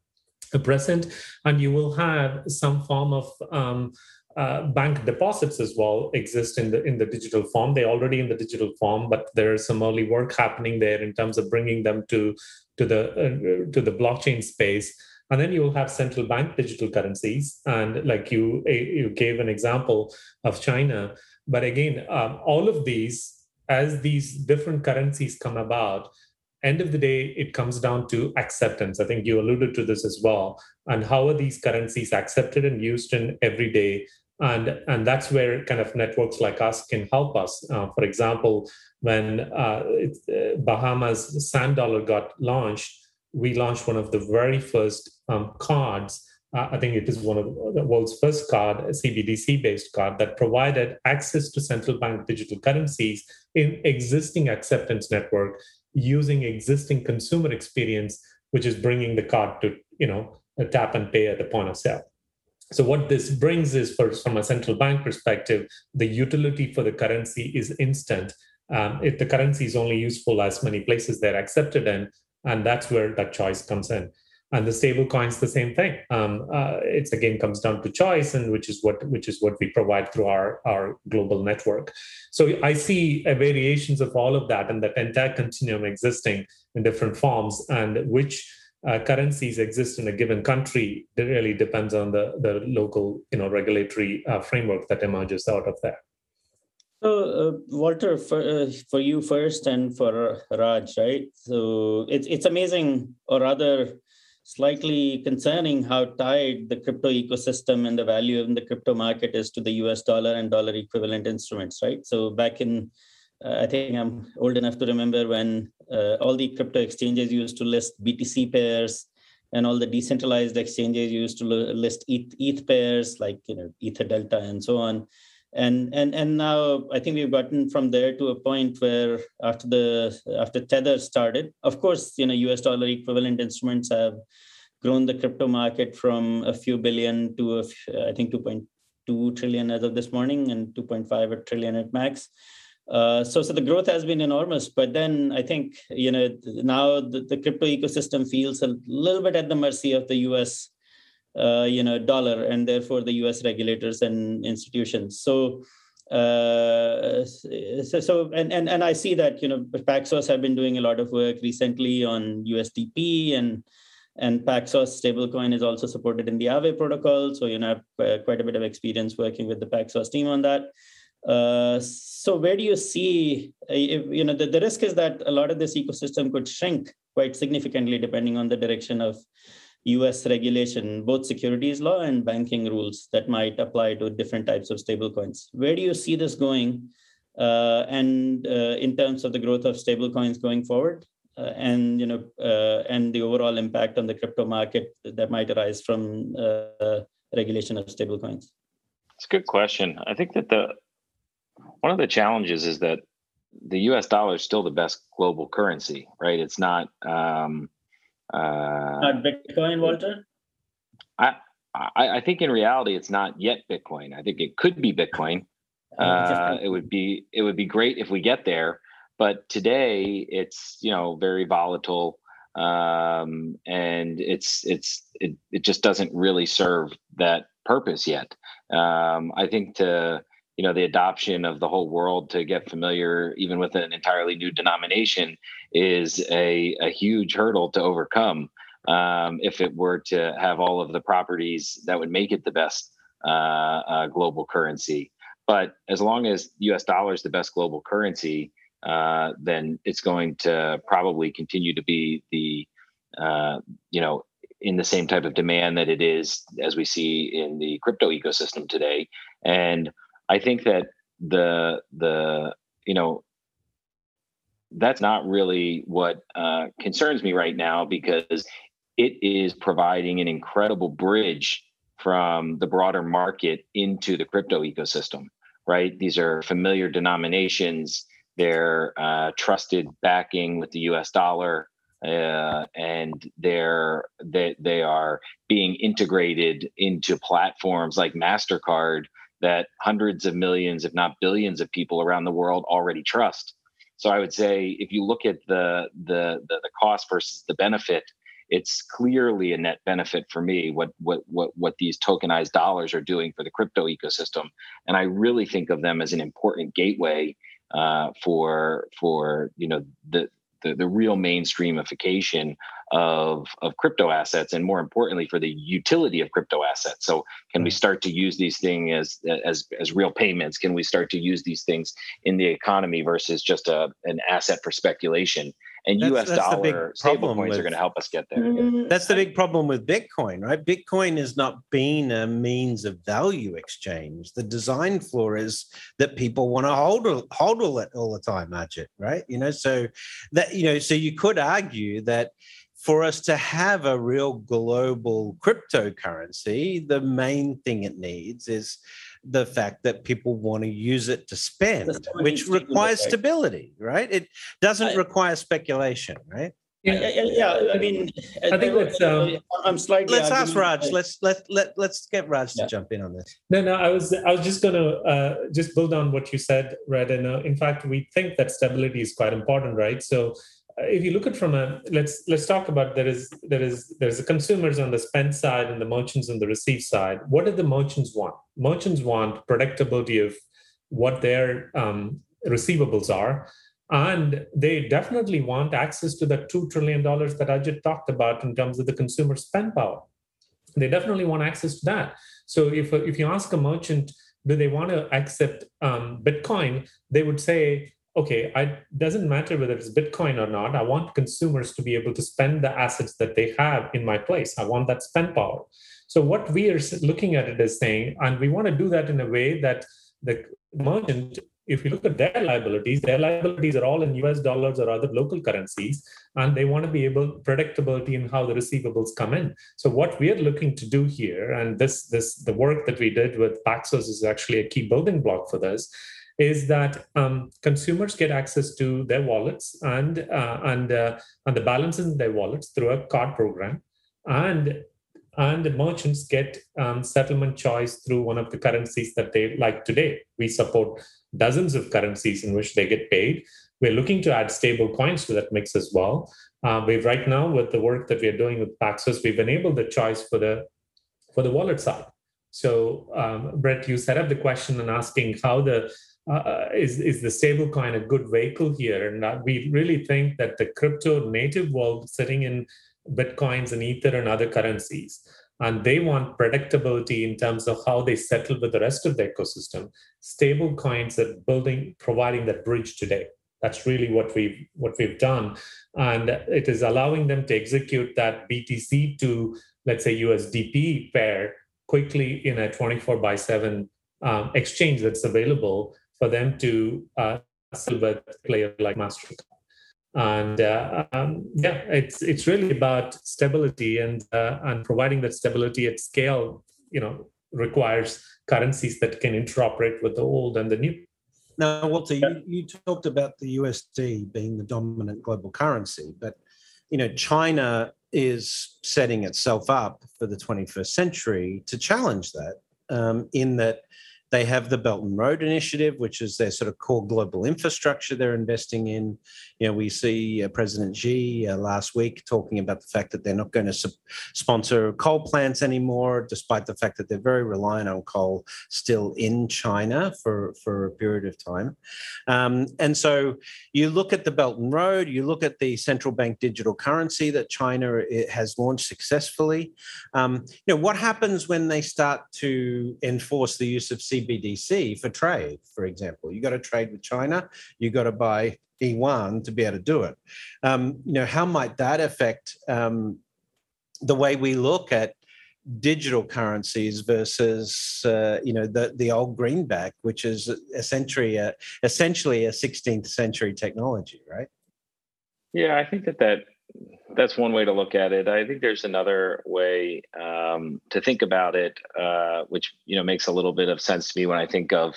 present, and you will have some form of um, uh, bank deposits as well exist in the in the digital form. They're already in the digital form, but there is some early work happening there in terms of bringing them to to the uh, to the blockchain space. And then you will have central bank digital currencies, and like you you gave an example of China. But again, um, all of these, as these different currencies come about, end of the day it comes down to acceptance i think you alluded to this as well and how are these currencies accepted and used in everyday and and that's where kind of networks like us can help us. Uh, for example, when uh, it, uh, Bahamas Sand Dollar got launched, we launched one of the very first um, cards. Uh, I think it is one of the world's first card, a CBDC based card that provided access to central bank digital currencies in existing acceptance network using existing consumer experience, which is bringing the card to you know tap and pay at the point of sale. So what this brings is, for, from a central bank perspective, the utility for the currency is instant. Um, if the currency is only useful as many places they're accepted in, and that's where that choice comes in. And the stable coins, the same thing. Um, uh, it's again comes down to choice, and which is what which is what we provide through our our global network. So I see variations of all of that, and that entire continuum existing in different forms, and which uh, currencies exist in a given country it really depends on the, the local you know regulatory uh, framework that emerges out of that. So uh, walter for, uh, for you first and for raj right? So it's, it's amazing or rather slightly concerning how tied the crypto ecosystem and the value in the crypto market is to the us dollar and dollar equivalent instruments right? So back in I think I'm old enough to remember when uh, all the crypto exchanges used to list BTC pairs, and all the decentralized exchanges used to list ETH, ETH pairs like you know Ether Delta and so on. And and and now I think we've gotten from there to a point where after the after Tether started, of course, you know US dollar equivalent instruments have grown the crypto market from a few billion to a, I think 2.2 trillion as of this morning and 2.5 trillion at max. Uh, so, so the growth has been enormous, but then I think you know now the, the crypto ecosystem feels a little bit at the mercy of the U.S. Uh, you know dollar and therefore the U.S. regulators and institutions. So, uh, so, so and, and and I see that you know Paxos have been doing a lot of work recently on USDP and and Paxos stablecoin is also supported in the Aave protocol. So you know have quite a bit of experience working with the Paxos team on that. Uh, so where do you see, uh, if, you know, the, the risk is that a lot of this ecosystem could shrink quite significantly depending on the direction of US regulation, both securities law and banking rules that might apply to different types of stablecoins. Where do you see this going? Uh, and uh, in terms of the growth of stablecoins going forward, uh, and you know, uh, and the overall impact on the crypto market that might arise from regulation of stablecoins. It's a good question. I think that the one of the challenges is that the U.S. dollar is still the best global currency, right? It's not. Um, uh, not Bitcoin, Walter. I, I, I think in reality it's not yet Bitcoin. I think it could be Bitcoin. Oh, uh, it would be it would be great if we get there, but today it's you know very volatile, um, and it's it's it, it just doesn't really serve that purpose yet. Um, I think to you know the adoption of the whole world to get familiar even with an entirely new denomination is a, a huge hurdle to overcome um, if it were to have all of the properties that would make it the best uh, uh, global currency. But as long as us dollar is the best global currency uh, then it's going to probably continue to be the uh, you know in the same type of demand that it is as we see in the crypto ecosystem today. And I think that the the you know that's not really what uh, concerns me right now because it is providing an incredible bridge from the broader market into the crypto ecosystem. Right, these are familiar denominations. They're uh, trusted backing with the U.S. dollar. Uh, and they're they, they are being integrated into platforms like Mastercard that hundreds of millions, if not billions, of people around the world already trust. So I would say if you look at the the the, the cost versus the benefit, it's clearly a net benefit for me what what what what these tokenized dollars are doing for the crypto ecosystem and i really think of them as an important gateway uh, for for you know the the, the real mainstreamification of, of crypto assets and more importantly for the utility of crypto assets. So can we mm. start to use these things as as as real payments? Can we start to use these things in the economy versus just a, an asset for speculation and that's, U.S. That's dollar stable coins with, are going to help us get there. Mm, that's the big problem with Bitcoin, right? Bitcoin has not been a means of value exchange. The design flaw is that people want to hold hold it all the time, Ajit, right? You know, so that you know, so you could argue that for us to have a real global cryptocurrency, the main thing it needs is the fact that people want to use it to spend, which requires stability, right? It doesn't I, require speculation, right? Yeah, yeah, yeah, I mean, I think that's. Um, I'm slightly. Let's ask Raj. Let's let let let's get Raj to jump in on this. No, no, I was I was just going to uh, just build on what you said, Brett. And uh, in fact, we think that stability is quite important, right? So if you look at from a let's let's talk about there is there is there's the consumers on the spend side and the merchants on the receive side. What do the merchants want? Merchants want predictability of what their um, receivables are. And they definitely want access to the $2 trillion that Ajit talked about in terms of the consumer spend power. They definitely want access to that. So if, if you ask a merchant do they want to accept um, bitcoin? They would say okay, it doesn't matter whether it's Bitcoin or not. I want consumers to be able to spend the assets that they have in my place. I want that spend power. So what we are looking at it is saying, and we want to do that in a way that the merchant, if you look at their liabilities, their liabilities are all in US dollars or other local currencies, and they want to be able predictability in how the receivables come in. So what we are looking to do here, and this this the work that we did with Paxos is actually a key building block for this, is that um, consumers get access to their wallets and uh, and uh, and the balances in their wallets through a card program, and and the merchants get um, settlement choice through one of the currencies that they like today. We support dozens of currencies in which they get paid. We're looking to add stable coins to that mix as well. Uh, we've right now with the work that we're doing with Paxos, we've enabled the choice for the for the wallet side. So, um, Brett, you set up the question and asking how the uh, is, is the stablecoin a good vehicle here? And uh, we really think that the crypto native world sitting in Bitcoins and Ether and other currencies, and they want predictability in terms of how they settle with the rest of the ecosystem. Stable coins are building, providing that bridge today. That's really what we've what we've done, and it is allowing them to execute that BTC to let's say USDP pair quickly in a 24 by 7 um, exchange that's available for them to uh, with a player like Mastercard. And uh, um, yeah, it's it's really about stability and uh, and providing that stability at scale. You know, requires currencies that can interoperate with the old and the new. Now, Walter, you, you talked about the USD being the dominant global currency, but you know, China is setting itself up for the 21st century to challenge that. Um, in that they have the Belt and Road Initiative, which is their sort of core global infrastructure they're investing in. You know, we see uh, President Xi uh, last week talking about the fact that they're not going to su- sponsor coal plants anymore, despite the fact that they're very reliant on coal still in China for, for a period of time. Um, and so you look at the Belt and Road, you look at the central bank digital currency that China has launched successfully. Um, you know, what happens when they start to enforce the use of C CBDC for trade, for example. You got to trade with China, you got to buy E1 to be able to do it. Um, you know, how might that affect um, the way we look at digital currencies versus uh, you know the the old greenback, which is essentially a, essentially a 16th century technology, right? Yeah, I think that that that's one way to look at it. I think there's another way um, to think about it, uh, which you know makes a little bit of sense to me when I think of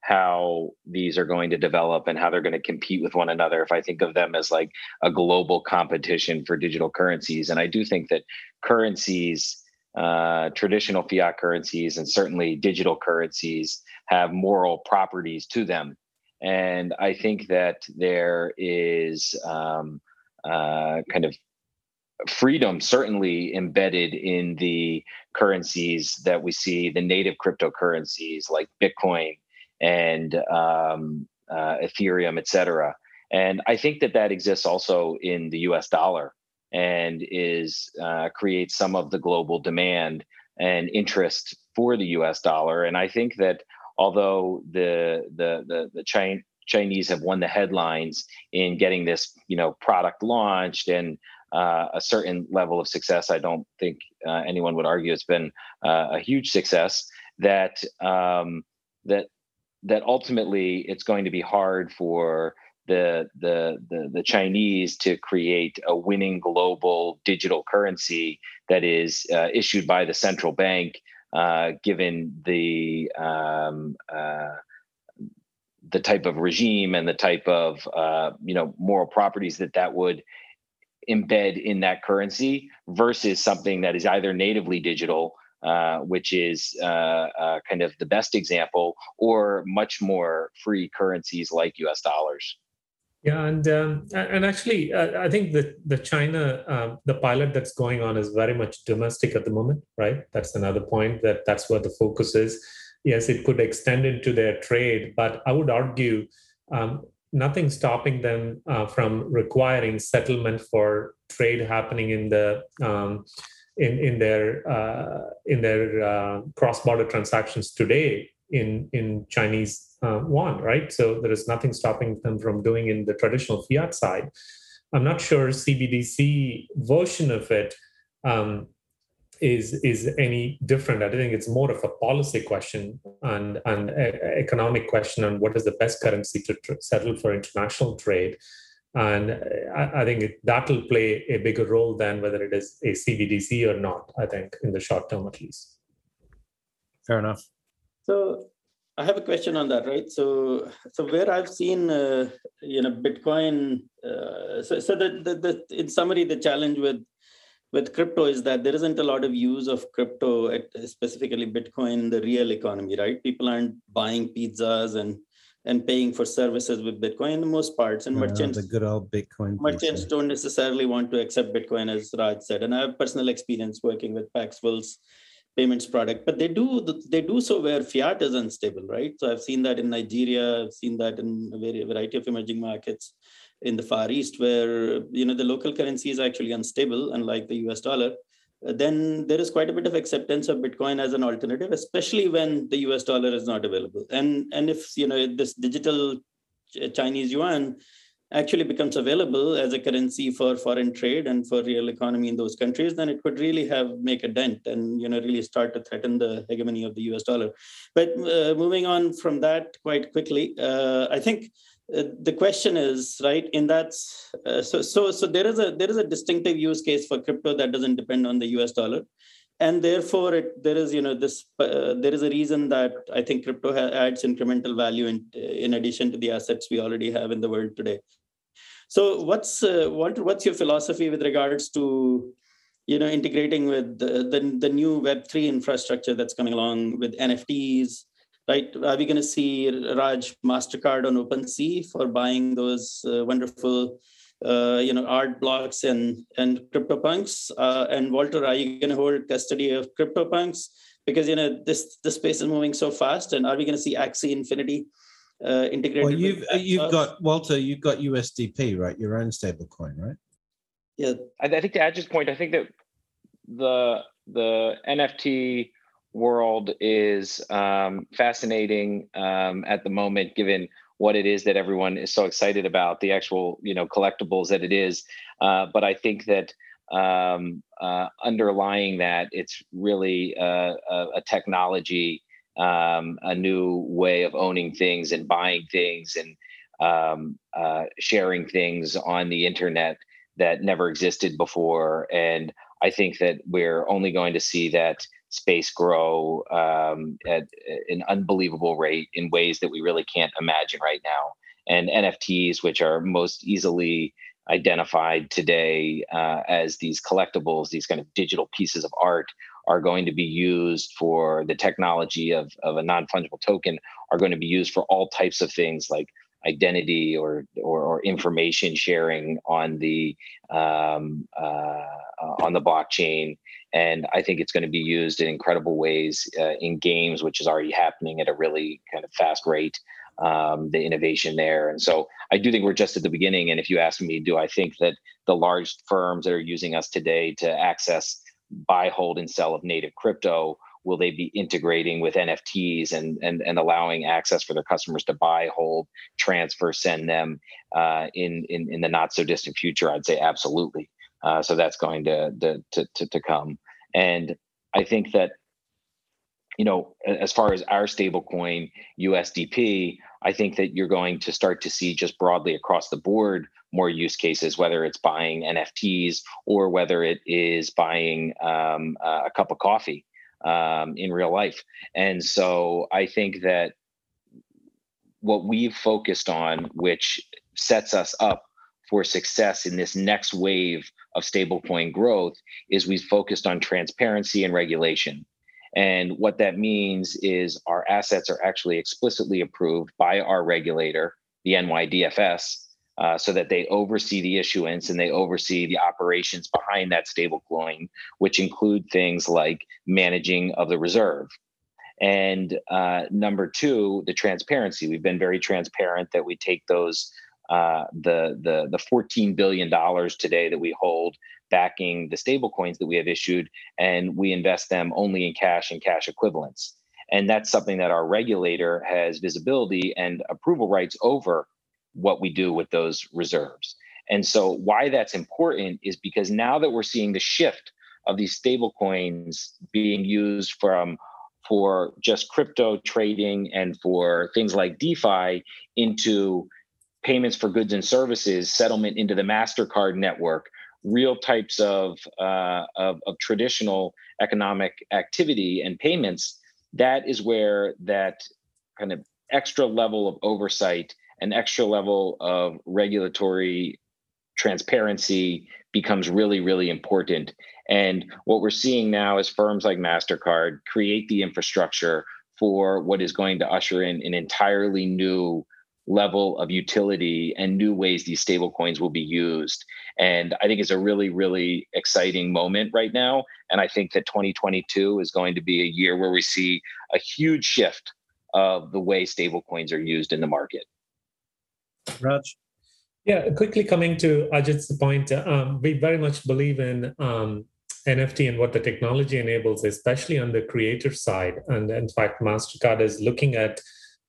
how these are going to develop and how they're going to compete with one another. If I think of them as like a global competition for digital currencies, and I do think that currencies, uh, traditional fiat currencies, and certainly digital currencies have moral properties to them, and I think that there is. Um, uh, kind of freedom certainly embedded in the currencies that we see, the native cryptocurrencies like Bitcoin and um, uh, Ethereum, et cetera. And I think that that exists also in the U.S. dollar and is uh, creates some of the global demand and interest for the U.S. dollar. And I think that although the the the, the China Chinese have won the headlines in getting this, you know, product launched and uh, a certain level of success. I don't think uh, anyone would argue it's been uh, a huge success. That um, that that ultimately it's going to be hard for the, the the the Chinese to create a winning global digital currency that is uh, issued by the central bank, uh, given the um, uh, the type of regime and the type of uh, you know moral properties that that would embed in that currency versus something that is either natively digital uh, which is uh, uh, kind of the best example, or much more free currencies like US dollars. Yeah, and um, and actually, uh, I think that the China um, the pilot that's going on is very much domestic at the moment, right? That's another point that that's where the focus is. Yes, it could extend into their trade, but I would argue um, nothing stopping them uh, from requiring settlement for trade happening in the um, in in their uh, in their uh, cross border transactions today in in Chinese uh, yuan, right? So there is nothing stopping them from doing in the traditional fiat side. I'm not sure CBDC version of it um, is is any different. I think it's more of a policy question and an economic question on what is the best currency to tr- settle for international trade. And I, I think it, that will play a bigger role than whether it is a CBDC or not. I think in the short term, at least. Fair enough. So I have a question on that, right? So, so where I've seen, uh, you know, Bitcoin. Uh, so, so the, the, the in summary, the challenge with with crypto is that there isn't a lot of use of crypto, specifically Bitcoin, in the real economy, right? People aren't buying pizzas and and paying for services with Bitcoin in the most parts. And merchants, the good old Bitcoin. Merchants pizza. don't necessarily want to accept Bitcoin, as Raj said. And I have personal experience working with Paxful's payments product, but they do they do so where fiat is unstable, right? So I've seen that in Nigeria, I've seen that in a variety of emerging markets in the Far East, where you know the local currency is actually unstable, unlike the US dollar. Then there is quite a bit of acceptance of Bitcoin as an alternative, especially when the US dollar is not available. And and if you know this digital Chinese yuan actually becomes available as a currency for foreign trade and for real economy in those countries then it could really have make a dent and you know really start to threaten the hegemony of the us dollar. But uh, moving on from that quite quickly uh, i think uh, the question is right in that uh, so so so there is a there is a distinctive use case for crypto that doesn't depend on the us dollar and therefore it, there is you know this uh, there is a reason that i think crypto ha- adds incremental value in in addition to the assets we already have in the world today. So what's uh, what, what's your philosophy with regards to you know integrating with the, the, the new web3 infrastructure that's coming along with nfts right? Are we going to see raj mastercard on opensea for buying those uh, wonderful uh, you know art blocks and and CryptoPunks. Uh, and Walter, are you going to hold custody of CryptoPunks? Because you know this the space is moving so fast, and are we going to see Axie Infinity uh, integrated? Well, you've you've got Walter, you've got USDP, right? Your own stable coin, right? Yeah, I, I think to Aj's point, I think that the the NFT world is um, fascinating um, at the moment, given what it is that everyone is so excited about, the actual you know collectibles that it is. Uh, but I think that um, uh, underlying that, it's really a, a, a technology, um, a new way of owning things and buying things and um, uh, sharing things on the internet that never existed before. And I think that we're only going to see that space grow um, at an unbelievable rate in ways that we really can't imagine right now. And NFTs, which are most easily identified today uh, as these collectibles, these kind of digital pieces of art, are going to be used for the technology of, of a non fungible token, are going to be used for all types of things like identity or, or, or information sharing on the um, uh, on the blockchain and I think it's going to be used in incredible ways uh, in games, which is already happening at a really kind of fast rate. Um, the innovation there, and so I do think we're just at the beginning. And if you ask me, do I think that the large firms that are using us today to access buy, hold, and sell of native crypto will they be integrating with NFTs and and and allowing access for their customers to buy, hold, transfer, send them uh, in in in the not so distant future? I'd say absolutely. Uh, so that's going to, to to to come, and I think that you know as far as our stablecoin USDP, I think that you're going to start to see just broadly across the board more use cases, whether it's buying NFTs or whether it is buying um, a cup of coffee um, in real life. And so I think that what we've focused on, which sets us up for success in this next wave of stablecoin growth, is we've focused on transparency and regulation. And what that means is our assets are actually explicitly approved by our regulator, the NYDFS, uh, so that they oversee the issuance and they oversee the operations behind that stablecoin, which include things like managing of the reserve. And uh, number two, the transparency. We've been very transparent that we take those uh, the the the 14 billion dollars today that we hold backing the stablecoins that we have issued, and we invest them only in cash and cash equivalents. And that's something that our regulator has visibility and approval rights over what we do with those reserves. And so, why that's important is because now that we're seeing the shift of these stable coins being used from for just crypto trading and for things like DeFi into payments for goods and services, settlement into the MasterCard network, real types of, uh, of, of traditional economic activity and payments, that is where that kind of extra level of oversight an extra level of regulatory transparency becomes really, really important. And what we're seeing now is firms like MasterCard create the infrastructure for what is going to usher in an entirely new level of utility and new ways these stablecoins will be used. And I think it's a really, really exciting moment right now. And I think that 2022 is going to be a year where we see a huge shift of the way stablecoins are used in the market. Raj? Yeah, quickly coming to Ajit's point, um, we very much believe in um, NFT and what the technology enables, especially on the creator side. And in fact, Mastercard is looking at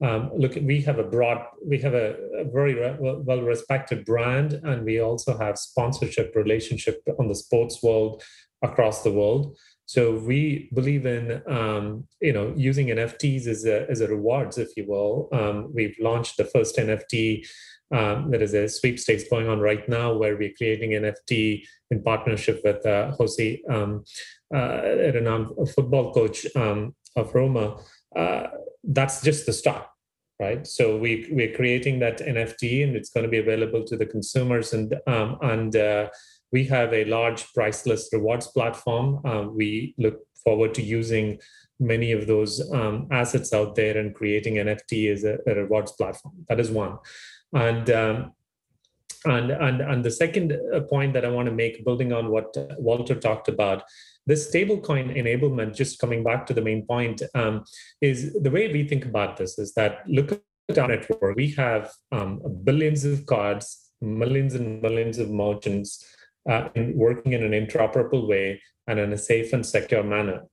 um, look. We have a broad, we have a, a very re- well respected brand, and we also have sponsorship relationship on the sports world across the world. So we believe in um, you know using NFTs as a as a rewards, if you will. Um, we've launched the first NFT. Um, there is a sweepstakes going on right now where we're creating NFT in partnership with uh, Jose, um, uh, renowned football coach um, of Roma. Uh, that's just the start, right? So we we're creating that NFT and it's going to be available to the consumers and um, and uh, we have a large priceless rewards platform. Um, we look forward to using many of those um, assets out there and creating NFT as a, a rewards platform. That is one. And um, and and and the second uh, point that I want to make, building on what Walter talked about, this stablecoin enablement. Just coming back to the main point, um, is the way we think about this is that look at our network. We have um, billions of cards, millions and millions of merchants uh, in working in an interoperable way and in a safe and secure manner.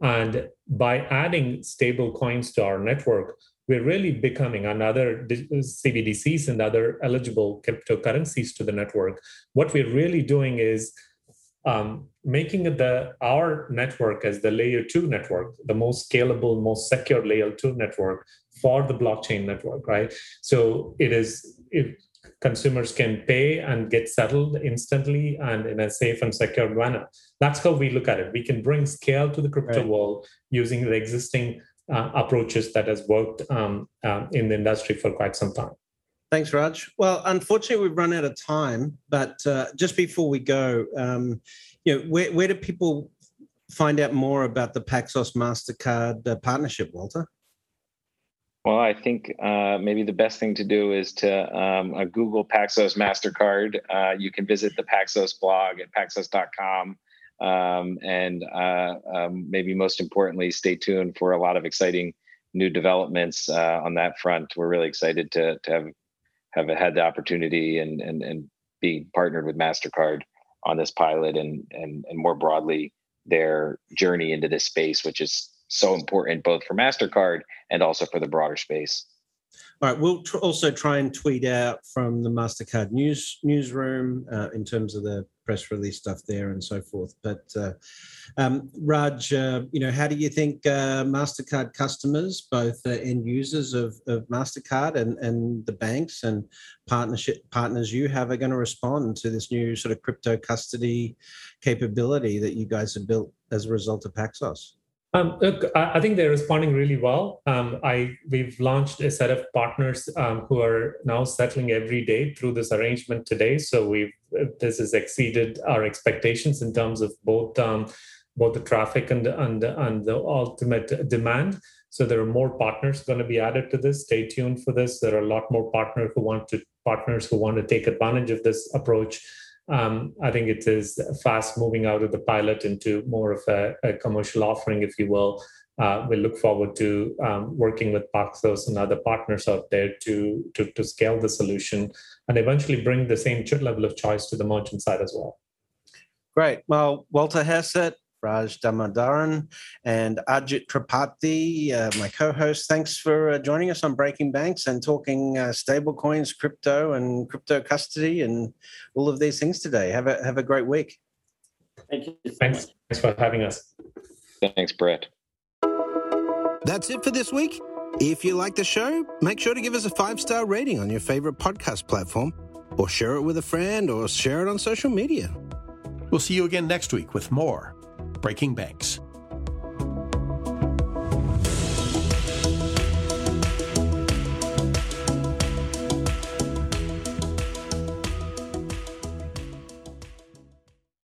And by adding stable coins to our network, we're really becoming another CBDCs and other eligible cryptocurrencies to the network. What we're really doing is um, making the our network as the layer two network, the most scalable, most secure layer two network for the blockchain network, right? So it is it, consumers can pay and get settled instantly and in a safe and secure manner. That's how we look at it. We can bring scale to the crypto right. world using the existing uh, approaches that has worked um, um, in the industry for quite some time. Thanks, Raj. Well, unfortunately, we've run out of time. But uh, just before we go, um, you know, where, where do people find out more about the Paxos Mastercard uh, partnership, Walter? Well, I think uh, maybe the best thing to do is to um, Google Paxos MasterCard. Uh, you can visit the Paxos blog at paxos.com. Um, and uh, um, maybe most importantly, stay tuned for a lot of exciting new developments uh, on that front. We're really excited to, to have have had the opportunity and, and, and be partnered with MasterCard on this pilot and, and, and more broadly, their journey into this space, which is so important both for MasterCard and also for the broader space. All right, we'll tr- also try and tweet out from the Mastercard news newsroom uh, in terms of the press release stuff there and so forth. But uh, um, Raj, uh, you know, how do you think uh, Mastercard customers, both end users of, of Mastercard and, and the banks and partnership partners you have, are going to respond to this new sort of crypto custody capability that you guys have built as a result of Paxos? Um, look, I think they're responding really well. Um, I we've launched a set of partners um, who are now settling every day through this arrangement today. So we've this has exceeded our expectations in terms of both um, both the traffic and and and the ultimate demand. So there are more partners going to be added to this. Stay tuned for this. There are a lot more partners who want to partners who want to take advantage of this approach um, I think it is fast moving out of the pilot into more of a, a commercial offering, if you will. Uh, we look forward to um, working with Paxos and other partners out there to, to, to scale the solution and eventually bring the same level of choice to the merchant side as well. Great. Well, Walter Hessert, Raj Dhamodharan, and Ajit Tripathi, uh, my co-host. Thanks for uh, joining us on Breaking Banks and talking uh, stablecoins, crypto, and crypto custody, and all of these things today. Have a have a great week. Thank you. Thanks. Thanks for having us. Thanks, Brett. That's it for this week. If you like the show, make sure to give us a five star rating on your favorite podcast platform, or share it with a friend, or share it on social media. We'll see you again next week with more breaking banks.